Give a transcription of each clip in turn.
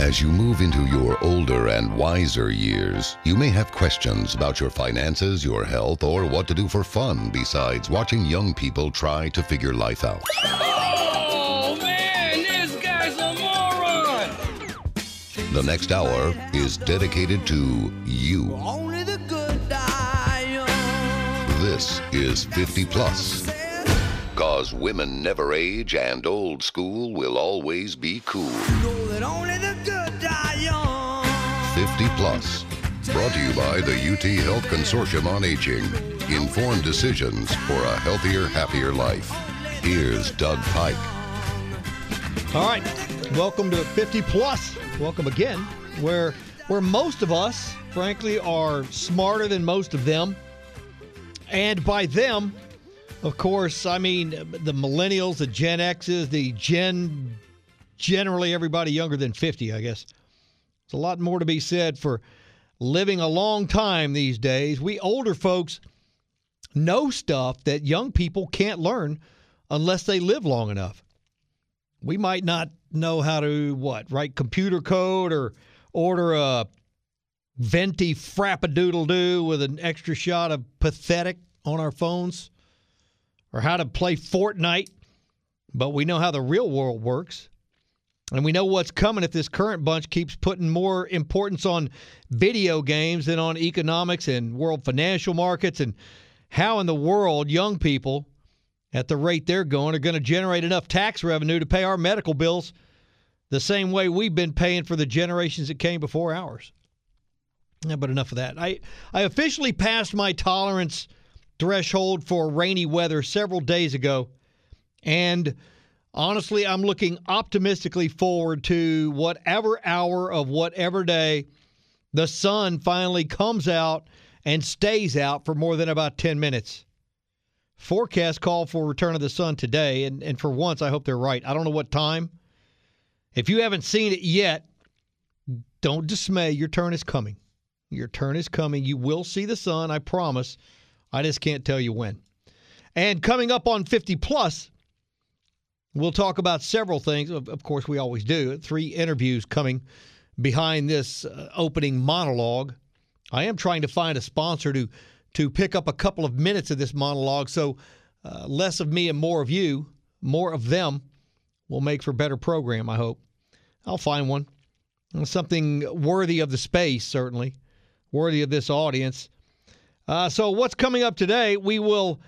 As you move into your older and wiser years, you may have questions about your finances, your health, or what to do for fun besides watching young people try to figure life out. Oh, man, this guy's a moron! The next hour is dedicated to you. Only the good die young. This is 50 Plus. Cause women never age and old school will always be cool. Know die young. 50 Plus. Brought to you by the UT Health Consortium on Aging. Informed decisions for a healthier, happier life. Here's Doug Pike. All right, welcome to 50 Plus. Welcome again, where where most of us, frankly, are smarter than most of them, and by them, of course, I mean the millennials, the Gen X's, the Gen, generally everybody younger than 50, I guess. There's a lot more to be said for living a long time these days. We older folks know stuff that young people can't learn unless they live long enough we might not know how to what write computer code or order a venti frappadoodle doo with an extra shot of pathetic on our phones or how to play Fortnite, but we know how the real world works. And we know what's coming if this current bunch keeps putting more importance on video games than on economics and world financial markets and how in the world young people at the rate they're going, are going to generate enough tax revenue to pay our medical bills the same way we've been paying for the generations that came before ours. Yeah, but enough of that. I, I officially passed my tolerance threshold for rainy weather several days ago. And honestly, I'm looking optimistically forward to whatever hour of whatever day the sun finally comes out and stays out for more than about 10 minutes. Forecast call for return of the sun today, and, and for once, I hope they're right. I don't know what time. If you haven't seen it yet, don't dismay. Your turn is coming. Your turn is coming. You will see the sun, I promise. I just can't tell you when. And coming up on 50 plus, we'll talk about several things. Of, course, we always do. Three interviews coming behind this uh, opening monologue. I am trying to find a sponsor to to pick up a couple of minutes of this monologue. So uh, less of me and more of you, more of them will make for better program, I hope. I'll find one. Something worthy of the space, certainly, worthy of this audience. Uh, so what's coming up today? We will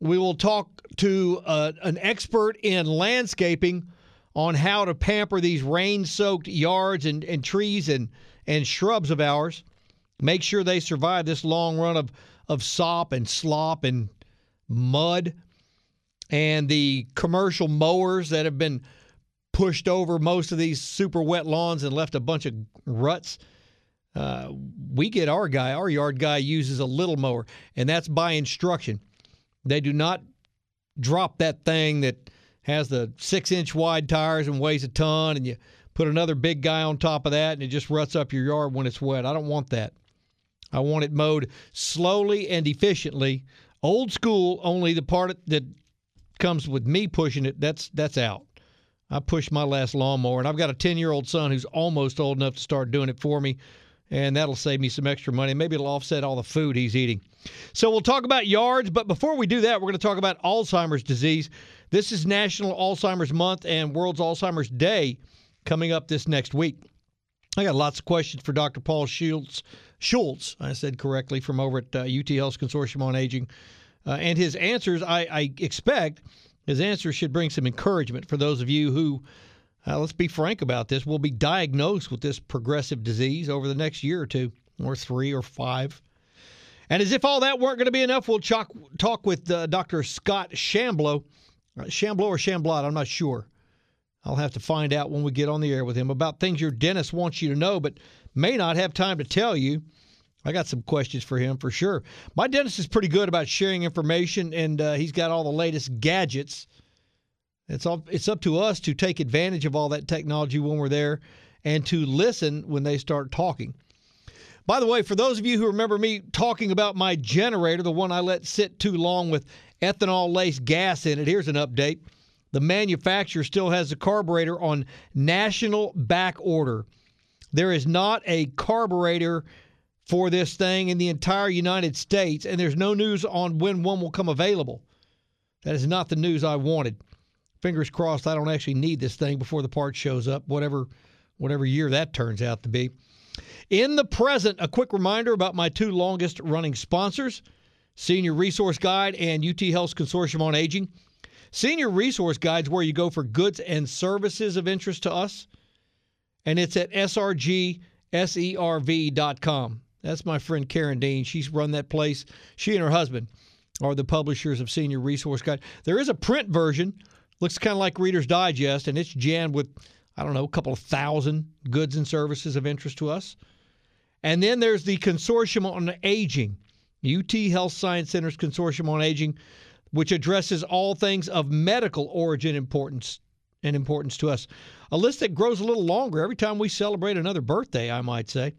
we will talk to uh, an expert in landscaping on how to pamper these rain-soaked yards and, and trees and and shrubs of ours. Make sure they survive this long run of of sop and slop and mud and the commercial mowers that have been pushed over most of these super wet lawns and left a bunch of ruts. We get our guy, our yard guy uses a little mower, and that's by instruction. They do not drop that thing that has the six inch wide tires and weighs a ton, and you put another big guy on top of that, and it just ruts up your yard when it's wet. I don't want that. I want it mowed slowly and efficiently. Old school, only the part that comes with me pushing it, that's that's out. I pushed my last lawnmower, and I've got a 10 year old son who's almost old enough to start doing it for me, and that'll save me some extra money. Maybe it'll offset all the food he's eating. So we'll talk about yards, but before we do that, we're going to talk about Alzheimer's disease. This is National Alzheimer's Month and World's Alzheimer's Day coming up this next week. I got lots of questions for Dr. Paul Schultz Schultz, I said correctly, from over at uh, UT Health Consortium on Aging. Uh, and his answers, I, I, expect, his answers should bring some encouragement for those of you who, uh, let's be frank about this, We'll be diagnosed with this progressive disease over the next year or two, or three or five. And as if all that weren't going to be enough, we'll talk, talk with uh, Dr. Scott Shamblow. Uh, or Shamblott, I'm not sure. I'll have to find out when we get on the air with him about things your dentist wants you to know, but may not have time to tell you. I got some questions for him for sure. My dentist is pretty good about sharing information, and uh, he's got all the latest gadgets. It's all it's up to us to take advantage of all that technology when we're there, and to listen when they start talking. By the way, for those of you who remember me talking about my generator, the one I let sit too long with ethanol laced gas in it, here's an update. The manufacturer still has the carburetor on national back order. There is not a carburetor for this thing in the entire United States, and there's no news on when one will come available. That is not the news I wanted. Fingers crossed I don't actually need this thing before the part shows up, whatever whatever year that turns out to be. In the present, a quick reminder about my two longest running sponsors, Senior Resource Guide and UT Health's Consortium on Aging. Senior Resource Guide is where you go for goods and services of interest to us, and it's at srgserv.com. That's my friend Karen Dean. She's run that place. She and her husband are the publishers of Senior Resource Guide. There is a print version, looks kind of like Reader's Digest, and it's jammed with, I don't know, a couple of thousand goods and services of interest to us. And then there's the Consortium on Aging, UT Health Science Center's Consortium on Aging, which addresses all things of medical origin importance and importance to us. A list that grows a little longer every time we celebrate another birthday, I might say.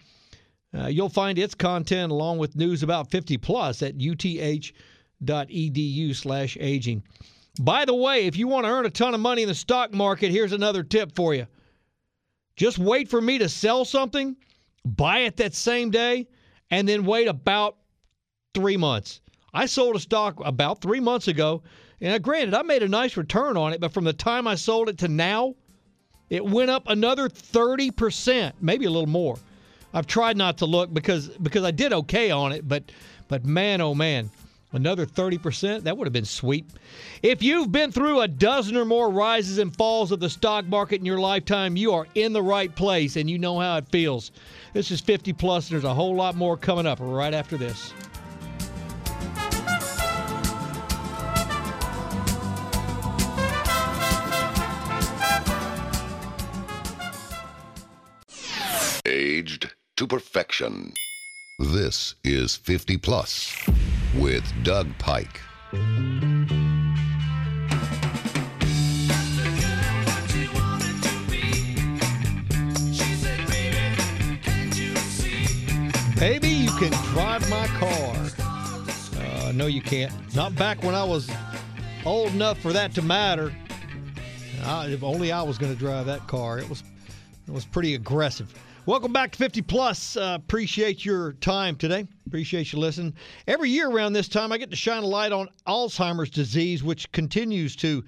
Uh, you'll find its content along with news about 50 plus at uth.edu slash aging. By the way, if you want to earn a ton of money in the stock market, here's another tip for you. Just wait for me to sell something, buy it that same day, and then wait about three months. I sold a stock about three months ago, and uh, granted, I made a nice return on it, but from the time I sold it to now, it went up another 30%, maybe a little more. I've tried not to look because because I did okay on it, but but man oh man, another 30%, that would have been sweet. If you've been through a dozen or more rises and falls of the stock market in your lifetime, you are in the right place and you know how it feels. This is 50 plus and there's a whole lot more coming up right after this. Aged to perfection. This is 50 Plus with Doug Pike. Baby, you can drive my car. Uh, no, you can't. Not back when I was old enough for that to matter. I, if only I was going to drive that car. It was it was pretty aggressive. Welcome back to 50 Plus. Uh, appreciate your time today. Appreciate you listening. Every year around this time, I get to shine a light on Alzheimer's disease, which continues to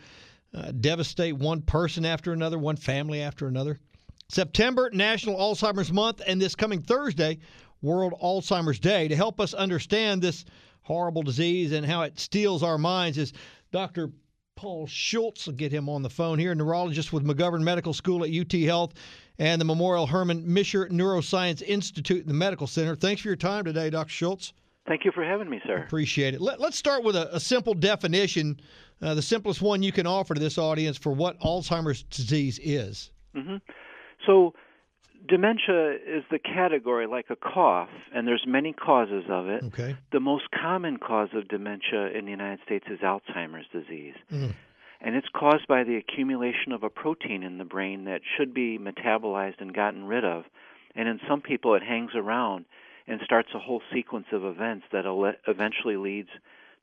uh, devastate one person after another, one family after another. September, National Alzheimer's Month, and this coming Thursday, World Alzheimer's Day. To help us understand this horrible disease and how it steals our minds is Dr. Paul Schultz. I'll get him on the phone here, neurologist with McGovern Medical School at UT Health and the Memorial Hermann Mischer Neuroscience Institute in the Medical Center. Thanks for your time today, Dr. Schultz. Thank you for having me, sir. Appreciate it. Let, us start with a, a simple definition, uh, the simplest one you can offer to this audience for what Alzheimer's disease is. Mm-hmm. So, dementia is the category like a cough, and there's many causes of it. Okay. The most common cause of dementia in the United States is Alzheimer's disease. Mm. And it's caused by the accumulation of a protein in the brain that should be metabolized and gotten rid of. And in some people, it hangs around and starts a whole sequence of events that eventually leads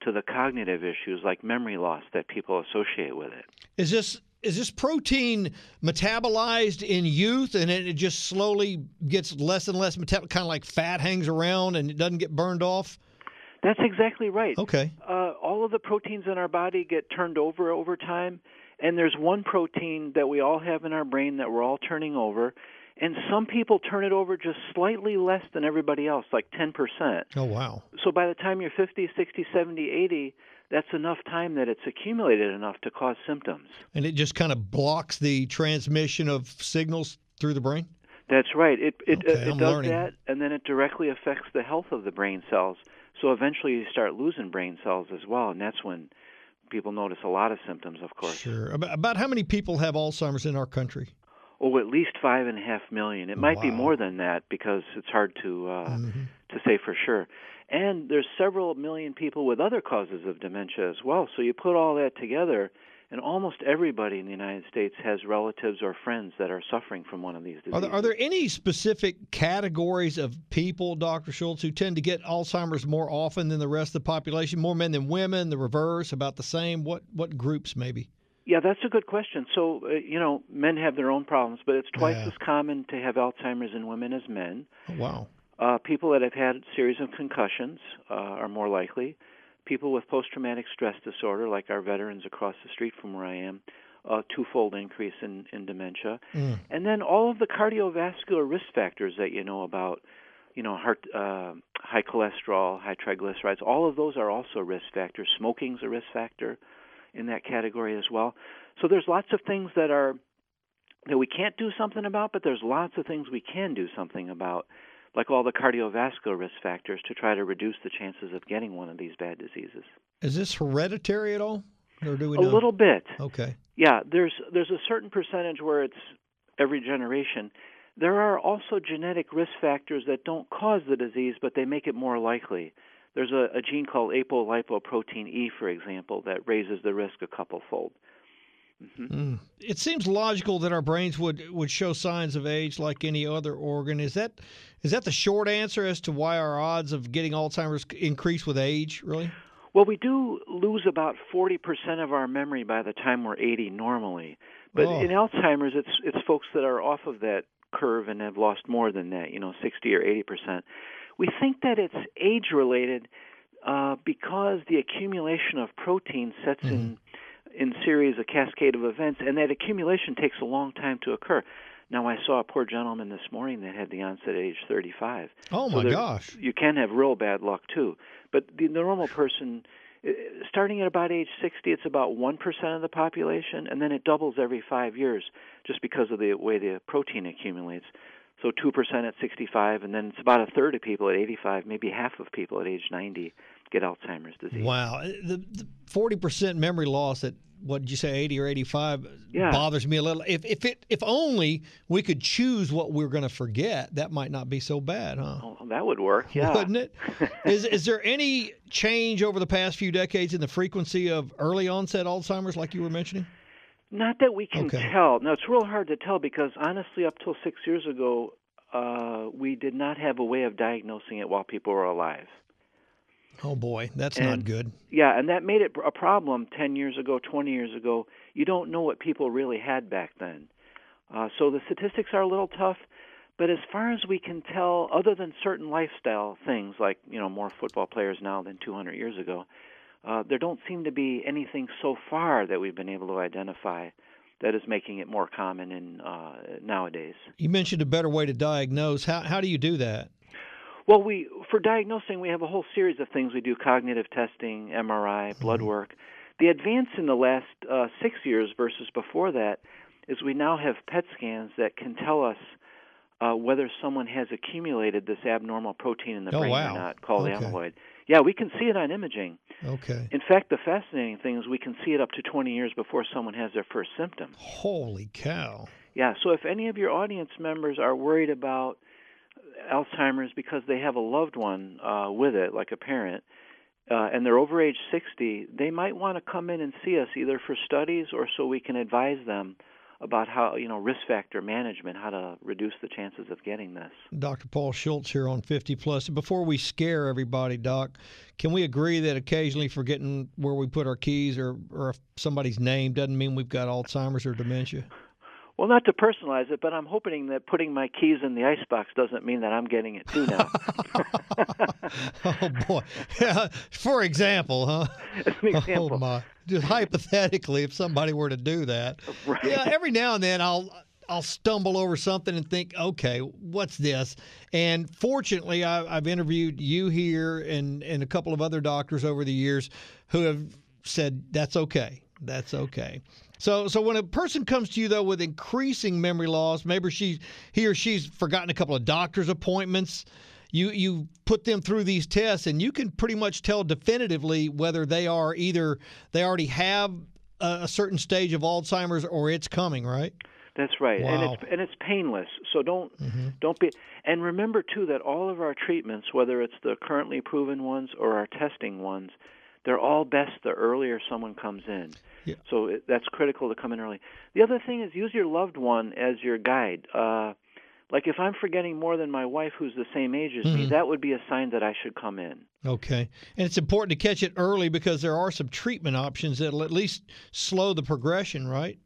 to the cognitive issues like memory loss that people associate with it. Is this is this protein metabolized in youth and it just slowly gets less and less metabolic, kind of like fat hangs around and it doesn't get burned off? That's exactly right. Okay. Uh, all of the proteins in our body get turned over over time, and there's one protein that we all have in our brain that we're all turning over, and some people turn it over just slightly less than everybody else, like 10%. Oh, wow. So by the time you're 50, 60, 70, 80, that's enough time that it's accumulated enough to cause symptoms. And it just kind of blocks the transmission of signals through the brain? That's right. It it, Okay, uh, it does learning. that, and then it directly affects the health of the brain cells. So eventually, you start losing brain cells as well, and that's when people notice a lot of symptoms. Of course. Sure. About, how many people have Alzheimer's in our country? Oh, at least five and a half million. It might be more than that because it's hard to uh, Mhm. to say for sure. And there's several million people with other causes of dementia as well. So you put all that together, and almost everybody in the United States has relatives or friends that are suffering from one of these diseases. Are there, are there any specific categories of people, Dr. Schultz, who tend to get Alzheimer's more often than the rest of the population? More men than women, the reverse, about the same? What what groups maybe? Yeah, that's a good question. So, uh, you know, men have their own problems, but it's twice Yeah. as common to have Alzheimer's in women as men. Oh, wow. Uh, people that have had a series of concussions uh, are more likely. People with post traumatic stress disorder, like our veterans across the street from where I am, a twofold increase in, in dementia. Mm. And then all of the cardiovascular risk factors that you know about, you know, heart, uh, high cholesterol, high triglycerides, all of those are also risk factors. Smoking's a risk factor in that category as well. So there's lots of things that are that we can't do something about, but there's lots of things we can do something about, like all the cardiovascular risk factors to try to reduce the chances of getting one of these bad diseases. Is this hereditary at all? Or do we A know? little bit. Okay. Yeah, there's there's a certain percentage where it's every generation. There are also genetic risk factors that don't cause the disease, but they make it more likely. There's a, a gene called apolipoprotein E, for example, that raises the risk a couple fold. Hmm Mm. It seems logical that our brains would would show signs of age like any other organ. Is that is that the short answer as to why our odds of getting Alzheimer's increase with age? Really? Well, we do lose about 40% of our memory by the time we're 80 normally. But Oh. in Alzheimer's, it's it's folks that are off of that curve and have lost more than that, you know, 60 or 80%. We think that it's age related uh, because the accumulation of protein sets in in series a cascade of events, and that accumulation takes a long time to occur. Now, I saw a poor gentleman this morning that had the onset at age 35. Oh So my there- gosh! You can have real bad luck too. But the normal person, uh, starting at about age 60, it's about 1% of the population, and then it doubles every five years just because of the way the protein accumulates. So 2% at 65, and then it's about a third of people at 85, maybe half of people at age 90 get Alzheimer's disease. Wow, the forty percent memory loss at what did you say, eighty or eighty-five? Yeah. bothers me a little. If if it if only we could choose what we're going to forget, that might not be so bad, huh? Oh, that would work, yeah. Wouldn't it? is is there any change over the past few decades in the frequency of early onset Alzheimer's, like you were mentioning? Not that we can Okay. tell. Now it's real hard to tell because honestly, up till six years ago, uh, we did not have a way of diagnosing it while people were alive. Oh boy, that's not good. Yeah, and that made it a problem 10 years ago, 20 years ago. You don't know what people really had back then. Uh, so the statistics are a little tough, but as far as we can tell, other than certain lifestyle things like, you know, more football players now than 200 years ago, uh, there don't seem to be anything so far that we've been able to identify that is making it more common in uh, nowadays. You mentioned a better way to diagnose. How how do you do that? Well, we for diagnosing we have a whole series of things we do: cognitive testing, MRI, blood work. The advance in the last uh, six years versus before that is we now have PET scans that can tell us uh, whether someone has accumulated this abnormal protein in the Oh, brain wow. or not, called Okay. amyloid. Yeah, we can see it on imaging. Okay. In fact, the fascinating thing is we can see it up to 20 years before someone has their first symptom. Holy cow! Yeah, so if any of your audience members are worried about Alzheimer's because they have a loved one uh, with it, like a parent, uh, and they're over age 60, they might want to come in and see us either for studies or so we can advise them about how, you know, risk factor management, how to reduce the chances of getting this. Dr. Paul Schultz here on 50 Plus. Before we scare everybody, Doc, can we agree that occasionally forgetting where we put our keys or, or somebody's name doesn't mean we've got Alzheimer's or dementia? Well, not to personalize it, but I'm hoping that putting my keys in the icebox doesn't mean that I'm getting it too now. oh, boy. Yeah, For example, huh? As an oh, example. Oh, my. Just hypothetically, if somebody were to do that. Right. Yeah, every now and then I'll. I'll stumble over something and think, okay, what's this? And fortunately, I, I've interviewed you here and, and a couple of other doctors over the years who have said that's okay. That's okay. So, so when a person comes to you though with increasing memory loss, maybe she, he or she's forgotten a couple of doctor's appointments. You you put them through these tests, and you can pretty much tell definitively whether they are either they already have a, a certain stage of Alzheimer's or it's coming. Right? That's right, and Wow. it's and it's painless. So don't Mm-hmm. don't be. And remember too that all of our treatments, whether it's the currently proven ones or our testing ones, they're all best the earlier someone comes in. Yeah. So it, that's critical to come in early. The other thing is use your loved one as your guide. Uh, like if I'm forgetting more than my wife who's the same age as me, Mhm. that would be a sign that I should come in. Okay. And it's important to catch it early because there are some treatment options that'll at least slow the progression, right?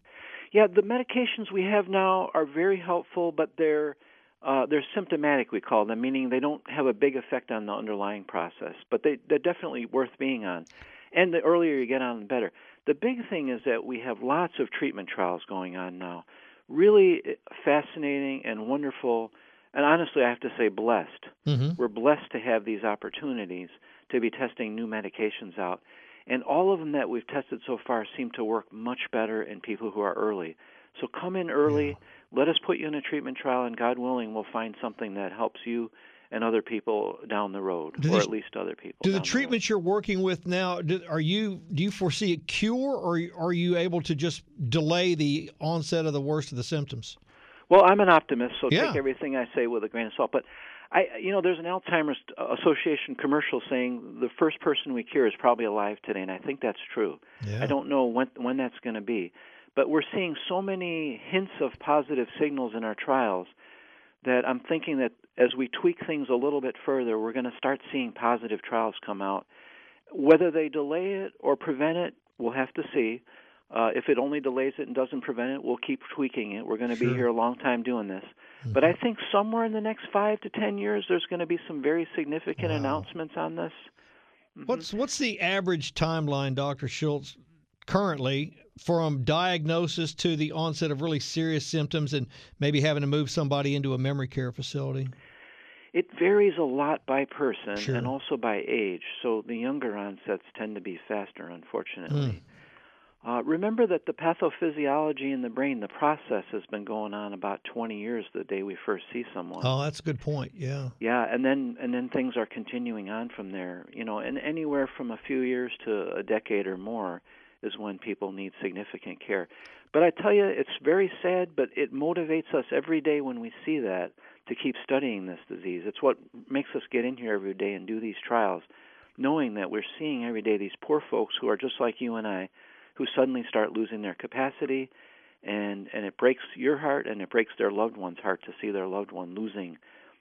Yeah, the medications we have now are very helpful, but they're uh, they're symptomatic. We call them, meaning they don't have a big effect on the underlying process, but they they're definitely worth being on. And the earlier you get on, the better. The big thing is that we have lots of treatment trials going on now. Really eh, fascinating and wonderful, and honestly, I have to say blessed. Mm-hmm. We're blessed to have these opportunities to be testing new medications out. And all of them that we've tested so far seem to work much better in people who are early. So come in early, let us put you in a treatment trial, and God willing, we'll find something that helps you and other people down the road, Do or the- at least other people. Do the treatments you're working with now, do, are you do you foresee a cure or are you able to just delay the onset of the worst of the symptoms? Well, I'm an optimist, so Yeah. take everything I say with a grain of salt. But I, you know, there's an Alzheimer's Association commercial saying the first person we cure is probably alive today, and I think that's true. Yeah. I don't know when when that's going to be, but we're seeing so many hints of positive signals in our trials that I'm thinking that as we tweak things a little bit further, we're going to start seeing positive trials come out. Whether they delay it or prevent it, we'll have to see. Uh, if it only delays it and doesn't prevent it, we'll keep tweaking it. We're going to Sure. be here a long time doing this. But I think somewhere in the next five to ten years, there's going to be some very significant Wow. announcements on this. Mhm. What's what's the average timeline, Dr. Schultz, currently from diagnosis to the onset of really serious symptoms and maybe having to move somebody into a memory care facility? It varies a lot by person Sure. and also by age. So the younger onsets tend to be faster, unfortunately. Uh, remember that the pathophysiology in the brain, the process has been going on about 20 years the day we first see someone. Oh, that's a good point. Yeah. Yeah, and then and then things are continuing on from there. You know, and anywhere from a few years to a decade or more is when people need significant care. But I tell you, it's very sad, but it motivates us every day when we see that to keep studying this disease. It's what makes us get in here every day and do these trials, knowing that we're seeing every day these poor folks who are just like you and I, who suddenly start losing their capacity, and and it breaks your heart and it breaks their loved one's heart to see their loved one losing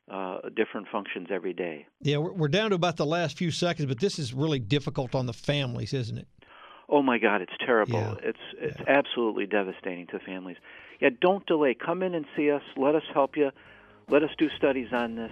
uh, different functions every day. Yeah, we're, we're down to about the last few seconds, but this is really difficult on the families, isn't it? Oh my God, it's terrible. Yeah. It's it's absolutely devastating to families. Yeah, don't delay. Come in and see us. Let us help you. Let us do studies on this,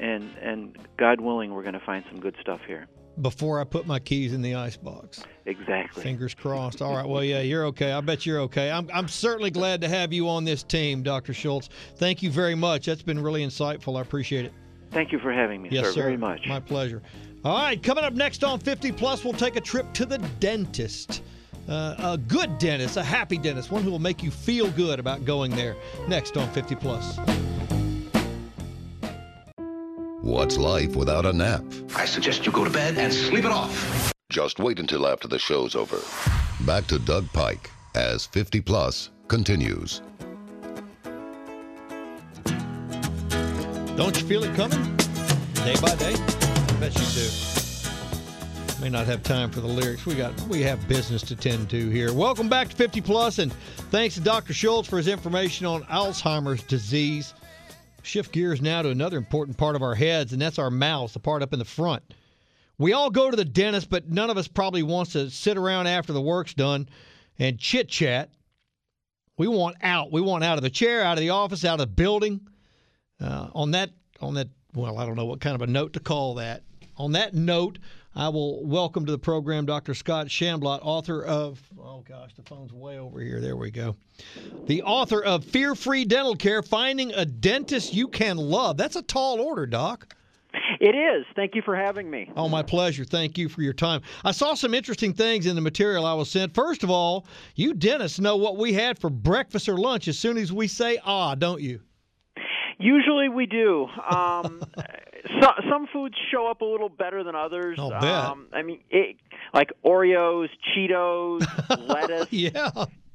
and and God willing, we're going to find some good stuff here. Before I put my keys in the icebox. Exactly. Fingers crossed. All right. Well, yeah, you're okay. I bet you're okay. I'm, I'm certainly glad to have you on this team, Dr. Schultz. Thank you very much. That's been really insightful. I appreciate it. Thank you for having me, Yes, sir, sir. Very much. My pleasure. All right. Coming up next on 50 Plus, we'll take a trip to the dentist. Uh, a good dentist, a happy dentist, one who will make you feel good about going there. Next on 50 Plus. What's life without a nap? I suggest you go to bed and sleep it off. Just wait until after the show's over. Back to Doug Pike as 50 Plus continues. Don't you feel it coming? Day by day? Bet you do. May not have time for the lyrics. We got we have business to tend to here. Welcome back to 50 Plus, and thanks to Dr. Schultz for his information on Alzheimer's disease. Shift gears now to another important part of our heads, and that's our mouths, the part up in the front. We all go to the dentist, but none of us probably wants to sit around after the work's done and chit chat. We want out. We want out of the chair, out of the office, out of the building. Uh, on that, on that, well, I don't know what kind of a note to call that. On that note, I will welcome to the program Dr. Scott Shamblott, author of, oh gosh, the phone's way over here. There we go. The author of Fear Free Dental Care Finding a Dentist You Can Love. That's a tall order, Doc. It is. Thank you for having me. Oh, my pleasure. Thank you for your time. I saw some interesting things in the material I was sent. First of all, you dentists know what we had for breakfast or lunch as soon as we say ah, don't you? Usually we do. Um, so, some foods show up a little better than others. I'll bet. Um, I mean, it, like Oreos, Cheetos, lettuce. yeah.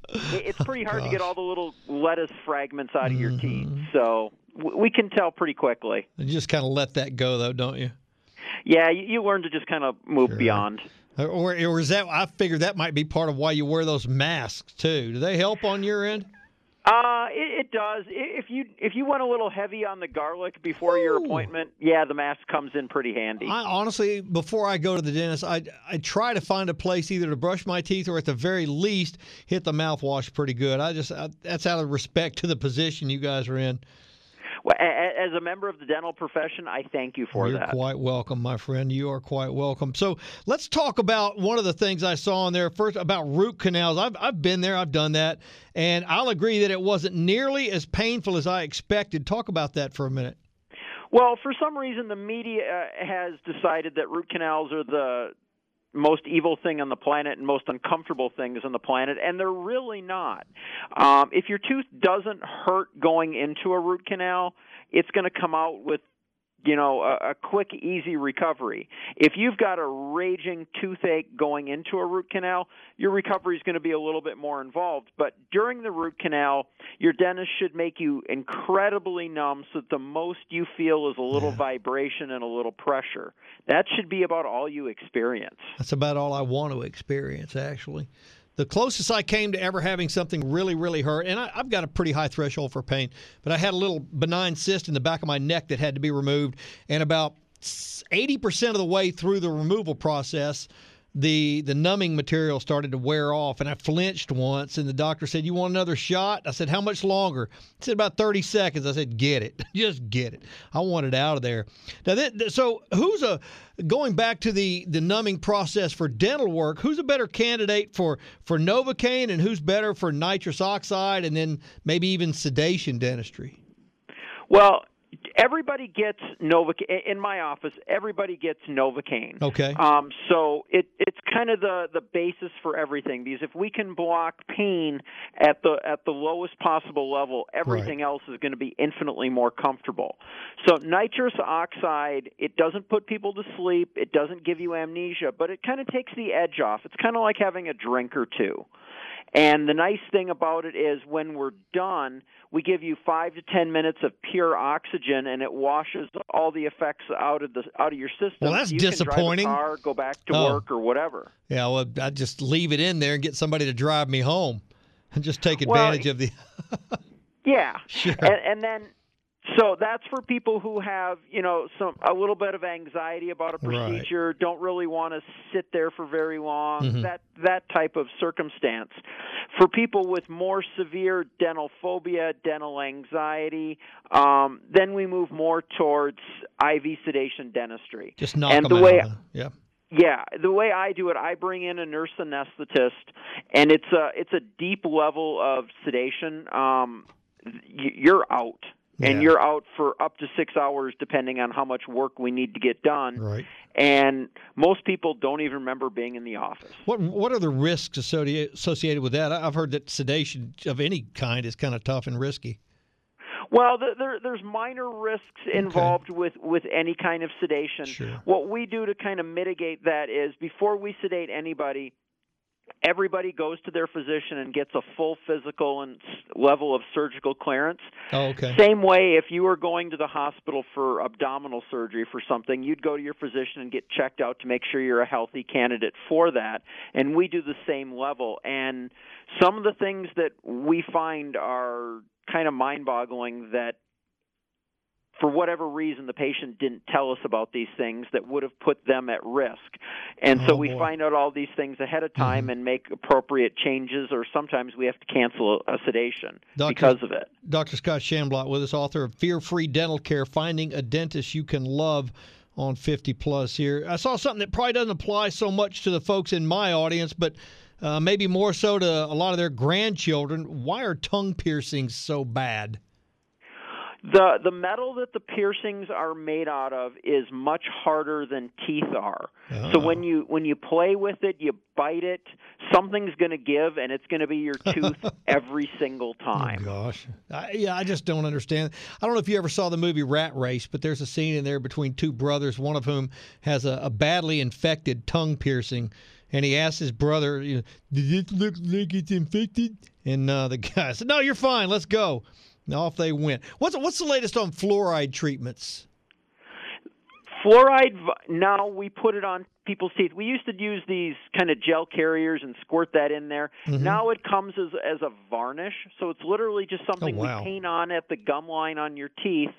It- It's pretty hard to get all the little lettuce fragments out of your teeth. Mm-hmm. So w- we can tell pretty quickly. You just kind of let that go, though, don't you? Yeah, you, you learn to just kind of move Sure. beyond. Or, or, or is that? I figured that might be part of why you wear those masks too. Do they help on your end? Uh, it, it does. If you if you went a little heavy on the garlic before your appointment, yeah, the mask comes in pretty handy. I honestly, before I go to the dentist, I I try to find a place either to brush my teeth or at the very least hit the mouthwash pretty good. I just I, that's out of respect to the position you guys are in. Well, a- a- as a member of the dental profession, I thank you for You're that. quite welcome, my friend. You are quite welcome. So let's talk about one of the things I saw in there first about root canals. I've I've been there, I've done that, and I'll agree that it wasn't nearly as painful as I expected. Talk about that for a minute. Well, for some reason, the media uh, has decided that root canals are the most evil thing on the planet and most uncomfortable things on the planet, and they're really not. Um, if your tooth doesn't hurt going into a root canal, it's going to come out with you know a, a quick easy recovery if you've got a raging toothache going into a root canal your recovery is going to be a little bit more involved but during the root canal your dentist should make you incredibly numb so that the most you feel is a little Yeah. vibration and a little pressure that should be about all you experience That's about all I want to experience, actually. The closest I came to ever having something really, really hurt, and I, I've got a pretty high threshold for pain, but I had a little benign cyst in the back of my neck that had to be removed. And about 80% of the way through the removal process, the the numbing material started to wear off and I flinched once and the doctor said you want another shot? I said how much longer? He said about 30 seconds. I said get it. Just get it. I want it out of there. Now th- th- so who's a going back to the the numbing process for dental work who's a better candidate for for novocaine and who's better for nitrous oxide and then maybe even sedation dentistry? Well everybody gets novocaine in my office everybody gets novocaine okay Um, so it, it's kind of the, the basis for everything because if we can block pain at the at the lowest possible level, everything else is going to be infinitely more comfortable. So nitrous oxide, it doesn't put people to sleep, it doesn't give you amnesia, but it kind of takes the edge off. It's kind of like having a drink or two. And the nice thing about it is when we're done, we give you five to ten minutes of pure oxygen, and it washes all the effects out of the out of your system. Well, that's you Can disappointing. drive a car, go back to Oh. work, or whatever. yeah well I'd just leave it in there and get somebody to drive me home and just take Well, advantage of the Yeah, Sure. and, and then so that's for people who have you know some a little bit of anxiety about a Right. procedure, don't really want to sit there for very long, Mhm. that that type of circumstance. For people with more severe dental phobia, dental anxiety, um, then we move more towards IV sedation dentistry. just knock and them the way out yeah Yeah, the way I do it, I bring in a nurse anesthetist, and it's a it's a deep level of sedation. Um, you're out, and Yeah. you're out for up to six hours, depending on how much work we need to get done. right And most people don't even remember being in the office. What what are the risks associ- associated with that? I've heard that sedation of any kind is kind of tough and risky. Well, there, there's minor risks involved with, with any kind of sedation. Sure. What we do to kind of mitigate that is before we sedate anybody, everybody goes to their physician and gets a full physical and s- level of surgical clearance. Oh, okay. Same way, if you were going to the hospital for abdominal surgery for something, you'd go to your physician and get checked out to make sure you're a healthy candidate for that. And we do the same level. And some of the things that we find are kind of mind boggling that for whatever reason the patient didn't tell us about these things that would have put them at risk. And so Oh, we boy. find out all these things ahead of time Mhm. and make appropriate changes or sometimes we have to cancel a sedation Doctor- because of it. Dr. Scott Shamblott with us, author of Fear Free Dental Care Finding a Dentist You Can Love on 50 Plus here. I saw something that probably doesn't apply so much to the folks in my audience, but uh, maybe more so to a lot of their grandchildren. Why are tongue piercings so bad? The the metal that the piercings are made out of is much harder than teeth are. So when Oh. you when you play with it, you bite it, something's going to give and it's going to be your tooth every single time. Oh, gosh. I, yeah, I just don't understand. I don't know if you ever saw the movie Rat Race, but there's a scene in there between two brothers, one of whom has a, a badly infected tongue piercing. And he asks his brother, you know, Does it look like it's infected? And uh, the guy said, No, you're fine. Let's go. Off they went. What's, what's the latest on fluoride treatments? Fluoride now we put it on people's teeth. We used to use these kind of gel carriers and squirt that in there. Mm-hmm. Now it comes as as a varnish, so it's literally just something Oh, wow. we paint on at the gum line on your teeth,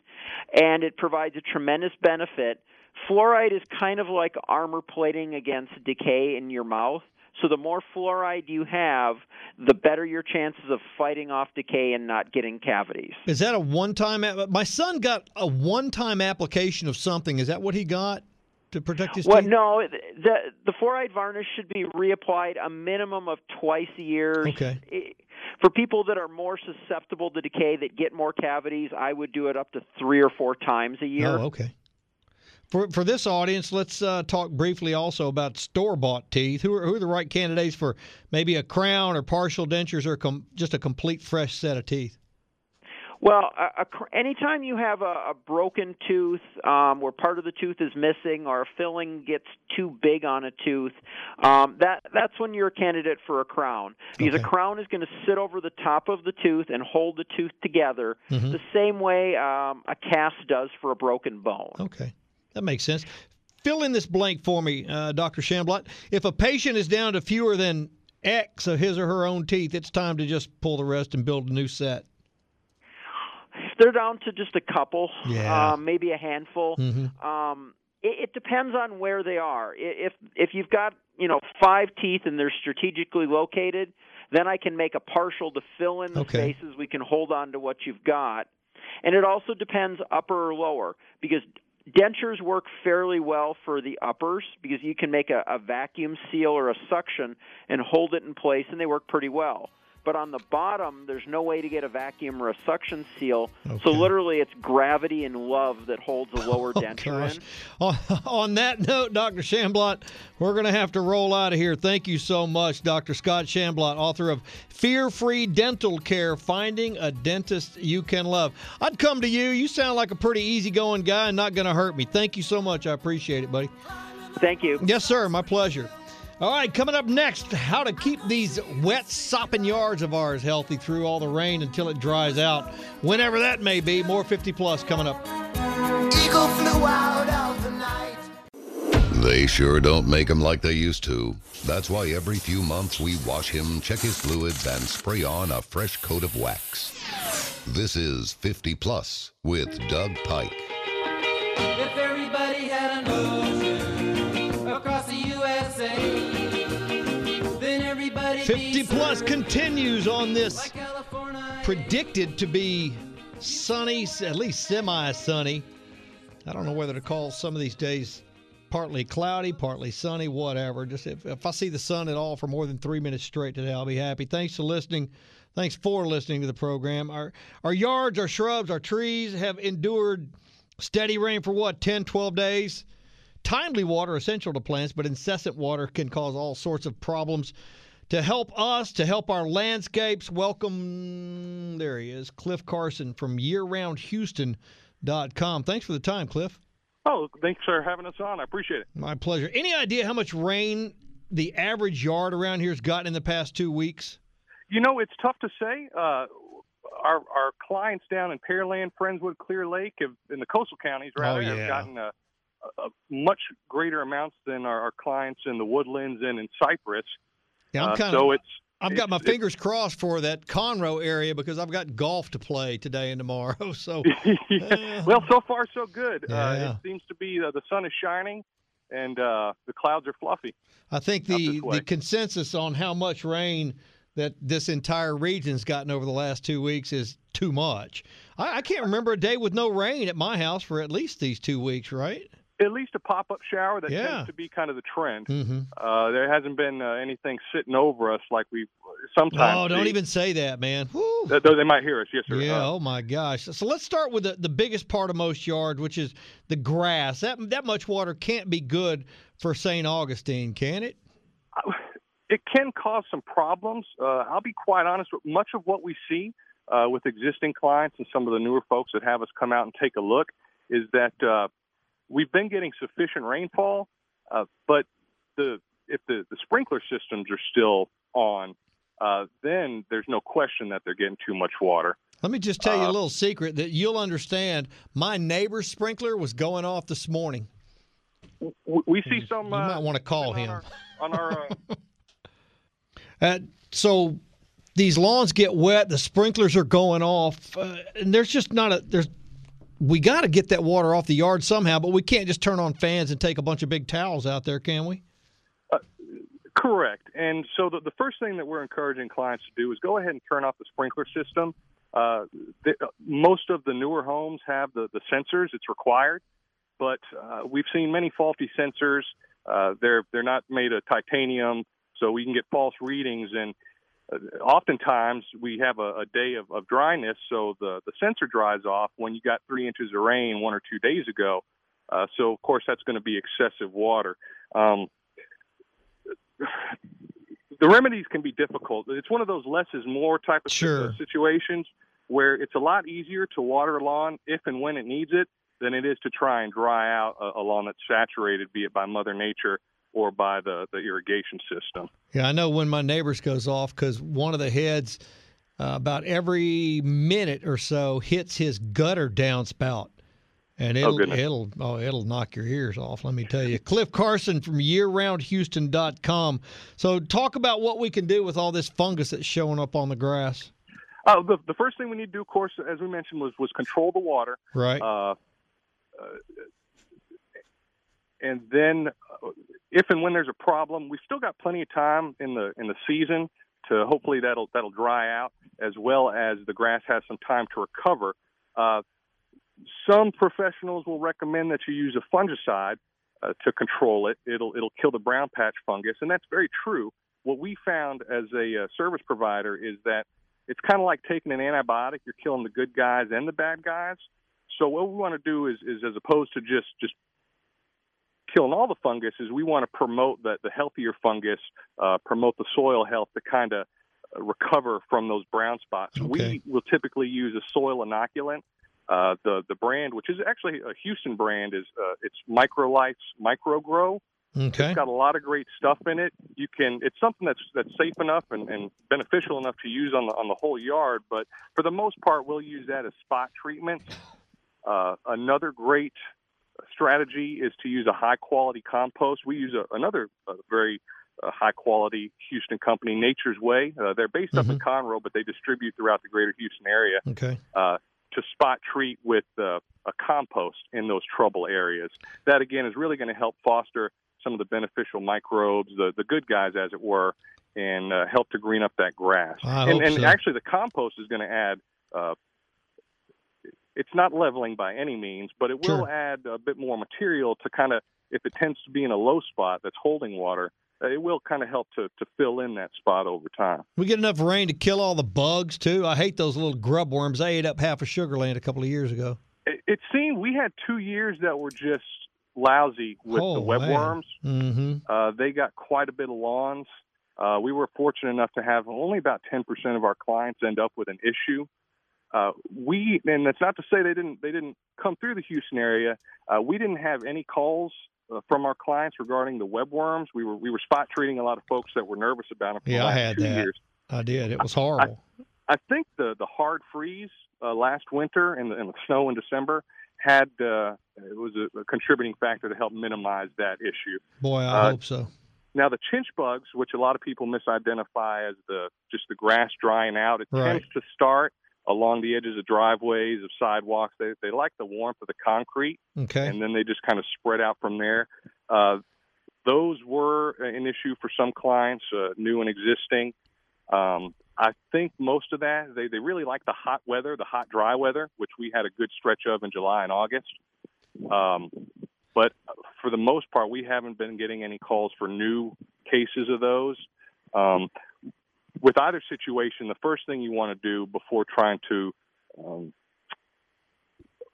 and it provides a tremendous benefit. Fluoride is kind of like armor plating against decay in your mouth. So the more fluoride you have, the better your chances of fighting off decay and not getting cavities. Is that a one-time? My son got a one-time application of something. Is that what he got to protect his Well, teeth? no, the the fluoride varnish should be reapplied a minimum of twice a year. Okay. For people that are more susceptible to decay that get more cavities, I would do it up to three or four times a year. Oh, okay. For for this audience, let's uh, talk briefly also about store-bought teeth. Who are, who are the right candidates for maybe a crown or partial dentures or com- just a complete fresh set of teeth? Well, a, a, cr- anytime you have a, a broken tooth um, where part of the tooth is missing or a filling gets too big on a tooth, um, that that's when you're a candidate for a crown because Okay. a crown is going to sit over the top of the tooth and hold the tooth together Mhm. the same way um, a cast does for a broken bone. Okay, that makes sense. Fill in this blank for me, uh, Dr. Shamblott. If a patient is down to fewer than X of his or her own teeth, it's time to just pull the rest and build a new set. If they're down to just a couple, Yeah. um, maybe a handful. Mhm. Um, it, it depends on where they are. If if you've got you know five teeth and they're strategically located, then I can make a partial to fill in the Okay. spaces. We can hold on to what you've got, and it also depends upper or lower because dentures work fairly well for the uppers because you can make a, a vacuum seal or a suction and hold it in place, and they work pretty well. But on the bottom, there's no way to get a vacuum or a suction seal. So literally, it's gravity and love that holds a lower Oh, denture. On, on that note, Dr. Shamblott, we're going to have to roll out of here. Thank you so much, Dr. Scott Shamblott, author of Fear Free Dental Care Finding a Dentist You Can Love. I'd come to you. You sound like a pretty easygoing guy and not going to hurt me. Thank you so much. I appreciate it, buddy. Thank you. Yes, sir. My pleasure. All right, coming up next, how to keep these wet, sopping yards of ours healthy through all the rain until it dries out, whenever that may be. More 50 plus coming up. Eagle flew out of the night. They sure don't make him like they used to. That's why every few months we wash him, check his fluids, and spray on a fresh coat of wax. This is 50 Plus with Doug Pike. If everybody had an ocean 50 plus continues on this predicted to be sunny, at least semi sunny. I don't know whether to call some of these days partly cloudy, partly sunny, whatever. Just if, if I see the sun at all for more than three minutes straight today, I'll be happy. Thanks for listening. Thanks for listening to the program. Our our yards, our shrubs, our trees have endured steady rain for what, 10, 12 days? Timely water essential to plants, but incessant water can cause all sorts of problems. To help us, to help our landscapes, welcome. There he is, Cliff Carson from YearRoundHouston.com. Thanks for the time, Cliff. Oh, thanks for having us on. I appreciate it. My pleasure. Any idea how much rain the average yard around here has gotten in the past two weeks? You know, it's tough to say. Uh, our our clients down in Pearland, Friendswood, Clear Lake, have, in the coastal counties, rather, Oh, yeah. have gotten a, a much greater amounts than our, our clients in the woodlands and in Cypress. Yeah, I'm Uh, kind of. so it's I've got my it's- fingers crossed for that Conroe area because I've got golf to play today and tomorrow. So well, so far so good. Uh, Yeah. it seems to be uh, the sun is shining and uh, the clouds are fluffy. I think the the consensus on how much rain that this entire region's gotten over the last two weeks is too much. I, I can't remember a day with no rain at my house for at least these two weeks, right? At least a pop up shower that Yeah. tends to be kind of the trend. Mm-hmm. Uh, there hasn't been uh, anything sitting over us like we sometimes. Oh, don't see. even say that, man. Uh, Though they might hear us, yes, sir. Yeah. Uh, Oh my gosh. So let's start with the, the biggest part of most yards, which is the grass. That that much water can't be good for St. Augustine, can it? it can cause some problems. Uh, I'll be quite honest. With much of what we see uh, with existing clients and some of the newer folks that have us come out and take a look is that uh, we've been getting sufficient rainfall, uh, but the if the, the sprinkler systems are still on, uh, then there's no question that they're getting too much water. Let me just tell you a Uh, little secret that you'll understand. My neighbor's sprinkler was going off this morning. we see some. You uh, might want to call on him. our, on our uh, Uh, so these lawns get wet, the sprinklers are going off, uh, and there's just not a there's. We got to get that water off the yard somehow, but we can't just turn on fans and take a bunch of big towels out there, can we? Correct. And so the, the first thing that we're encouraging clients to do is go ahead and turn off the sprinkler system. Uh, the, most of the newer homes have the, the sensors; it's required. But uh, we've seen many faulty sensors. Uh, they're they're not made of titanium, so we can get false readings. And uh, oftentimes we have a, a day of, of dryness, so the the sensor dries off when you got three inches of rain one or two days ago. Uh, so of course that's going to be excessive water. Um, the remedies can be difficult. It's one of those less is more type of Sure. situations where it's a lot easier to water a lawn if and when it needs it than it is to try and dry out a, a lawn that's saturated, be it by Mother Nature or by the, the irrigation system. Yeah, I know when my neighbors goes off because one of the heads uh, about every minute or so hits his gutter downspout. And it'll goodness. it'll oh it'll knock your ears off. Let me tell you, Cliff Carson from YearRoundHouston.com. So talk about what we can do with all this fungus that's showing up on the grass. Uh, the, the first thing we need to do, of course, as we mentioned, was was control the water. Right. Uh, uh, and then, uh, if and when there's a problem, we've still got plenty of time in the in the season to hopefully that'll that'll dry out, as well as the grass has some time to recover. Uh, some professionals will recommend that you use a fungicide uh, to control it. It'll it'll kill the brown patch fungus, and that's very true. What we found as a uh, service provider is that it's kind of like taking an antibiotic. You're killing the good guys and the bad guys. So what we want to do is, is as opposed to just just killing all the fungus, is we want to promote the, the healthier fungus, uh, promote the soil health to kind of recover from those brown spots. Okay. We will typically use a soil inoculant. Uh, the the brand, which is actually a Houston brand, is uh, it's Microlife's Micro Grow. Okay. It's got a lot of great stuff in it. You can. It's something that's that's safe enough and, and beneficial enough to use on the on the whole yard. But for the most part, we'll use that as spot treatment. Uh, another great strategy is to use a high quality compost. We use a, another uh, very uh, high quality Houston company, Nature's Way. Uh, they're based up in Conroe, but they distribute throughout the greater Houston area Okay. uh, to spot treat with uh, a compost in those trouble areas. That again is really going to help foster some of the beneficial microbes, the the good guys, as it were, and uh, help to green up that grass. I and and so. actually, the compost is going to add. It's not leveling by any means, but it will Sure. add a bit more material to kind of, if it tends to be in a low spot that's holding water, uh, it will kind of help to, to fill in that spot over time. We get enough rain to kill all the bugs too. I hate those little grub worms. I ate up half of Sugar Land a couple of years ago. It, it seemed we had two years that were just lousy with Oh, the webworms. Mm-hmm. Uh, they got quite a bit of lawns. Uh, we were fortunate enough to have only about 10% of our clients end up with an issue. Uh, we, and that's not to say they didn't they didn't come through the Houston area. Uh, we didn't have any calls uh, from our clients regarding the webworms. We were we were spot treating a lot of folks that were nervous about them for the Yeah, I had two that. years. I did. It was horrible. I think the the hard freeze uh, last winter and the, and the snow in December had uh, it was a, a contributing factor to help minimize that issue. Boy, I uh, hope so. Now the chinch bugs, which a lot of people misidentify as the just the grass drying out, it Right. tends to start along the edges of driveways, of sidewalks. They they like the warmth of the concrete, Okay. and then they just kind of spread out from there. Uh, those were an issue for some clients, uh, new and existing. Um, I think most of that they they really like the hot weather, the hot dry weather, which we had a good stretch of in July and August. Um, but for the most part, we haven't been getting any calls for new cases of those. Um, with either situation, the first thing you want to do before trying to um,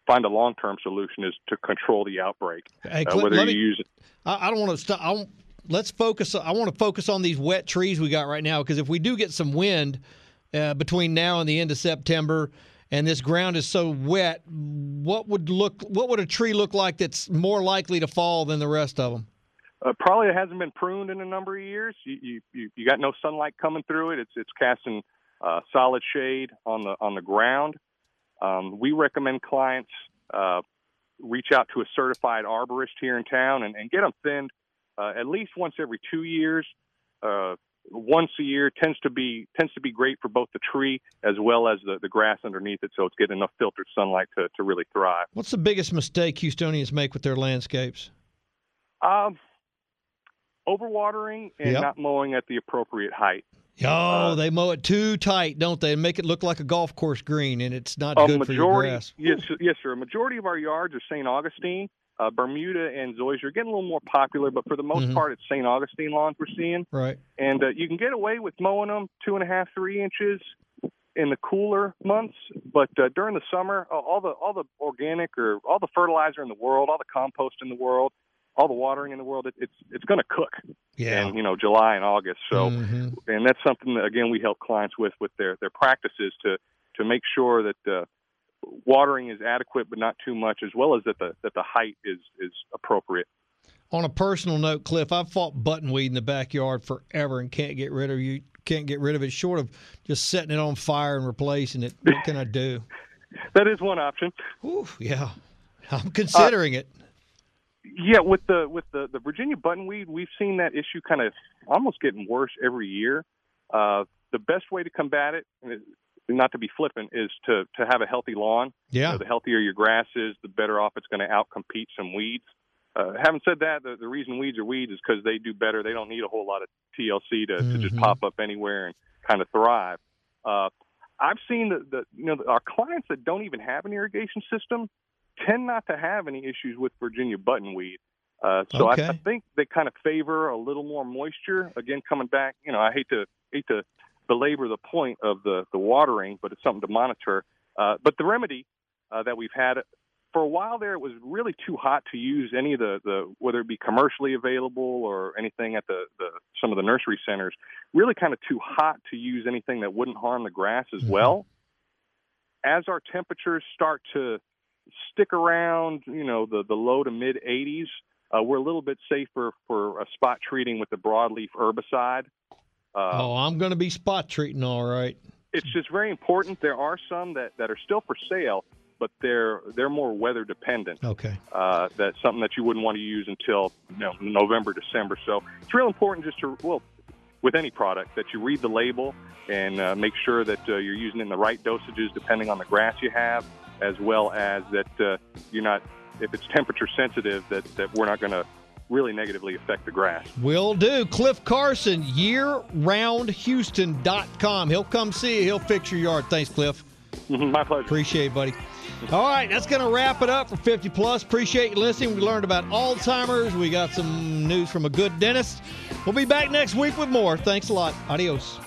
find a long-term solution is to control the outbreak. Hey, Uh, whether you me, use it, I, I don't want to stop. I let's focus. I want to focus on these wet trees we got right now because if we do get some wind uh, between now and the end of September, and this ground is so wet, what would look? What would a tree look like that's more likely to fall than the rest of them? Uh, probably it hasn't been pruned in a number of years. You you you, you got no sunlight coming through it. It's it's casting uh, solid shade on the on the ground. Um, we recommend clients uh, reach out to a certified arborist here in town and, and get them thinned uh, at least once every two years. Uh, once a year tends to be tends to be great for both the tree as well as the, the grass underneath it, so it's getting enough filtered sunlight to, to really thrive. What's the biggest mistake Houstonians make with their landscapes? Um, overwatering and Yep. not mowing at the appropriate height. Oh, they mow it too tight, don't they? And make it look like a golf course green, and it's not good for your grass. yes, yes, sir. A majority of our yards are St. Augustine. Uh, Bermuda and Zoysia are getting a little more popular, but for the most Mhm. part, it's St. Augustine lawns we're seeing. Right. and uh, you can get away with mowing them two and a half, three inches in the cooler months. But uh, during the summer, uh, all the all the organic or all the fertilizer in the world, all the compost in the world, all the watering in the world, it, it's it's going to cook Yeah. in you know July and August. So, Mhm. and that's something that again we help clients with with their their practices to to make sure that. Uh, watering is adequate but not too much as well as that the that the height is is appropriate On a personal note, Cliff, I've fought buttonweed in the backyard forever and can't get rid of you. Can't get rid of it, short of just setting it on fire and replacing it. What can I do? that is one option Ooh, yeah, I'm considering it. Yeah, with the with the the Virginia buttonweed, we've seen that issue kind of almost getting worse every year. Uh, the best way to combat it, and not to be flippant, is to to have a healthy lawn. Yeah. The healthier your grass is, the better off it's going to outcompete some weeds. Uh, having said that, the, the reason weeds are weeds is because they do better. They don't need a whole lot of TLC to, to just Mhm. pop up anywhere and kind of thrive. Uh, I've seen the, the you know our clients that don't even have an irrigation system tend not to have any issues with Virginia buttonweed. Uh, so I, I think they kind of favor a little more moisture. Again, coming back, you know, I hate to hate to belabor the point of the the watering, but it's something to monitor. Uh, but the remedy uh, that we've had for a while there, it was really too hot to use any of the, the whether it be commercially available or anything at the, the some of the nursery centers. Really, kind of too hot to use anything that wouldn't harm the grass as well. As our temperatures start to stick around, you know, the the low to mid 80s, uh, we're a little bit safer for a spot treating with the broadleaf herbicide. Uh, oh, I'm going to be spot treating all right. it's just very important. There are some that, that are still for sale, but they're they're more weather dependent. Okay. Uh, that's something that you wouldn't want to use until you know, November, December. So it's real important just to well, with any product that you read the label and uh, make sure that uh, you're using it in the right dosages depending on the grass you have, as well as that uh, you're not if it's temperature sensitive that that we're not going to really negatively affect the grass. Will do. Cliff Carson, yearroundhouston.com. He'll come see you. He'll fix your yard. Thanks, Cliff. My pleasure. Appreciate it, buddy. All right, that's going to wrap it up for 50 Plus. Appreciate you listening. We learned about Alzheimer's. We got some news from a good dentist. We'll be back next week with more. Thanks a lot. Adios.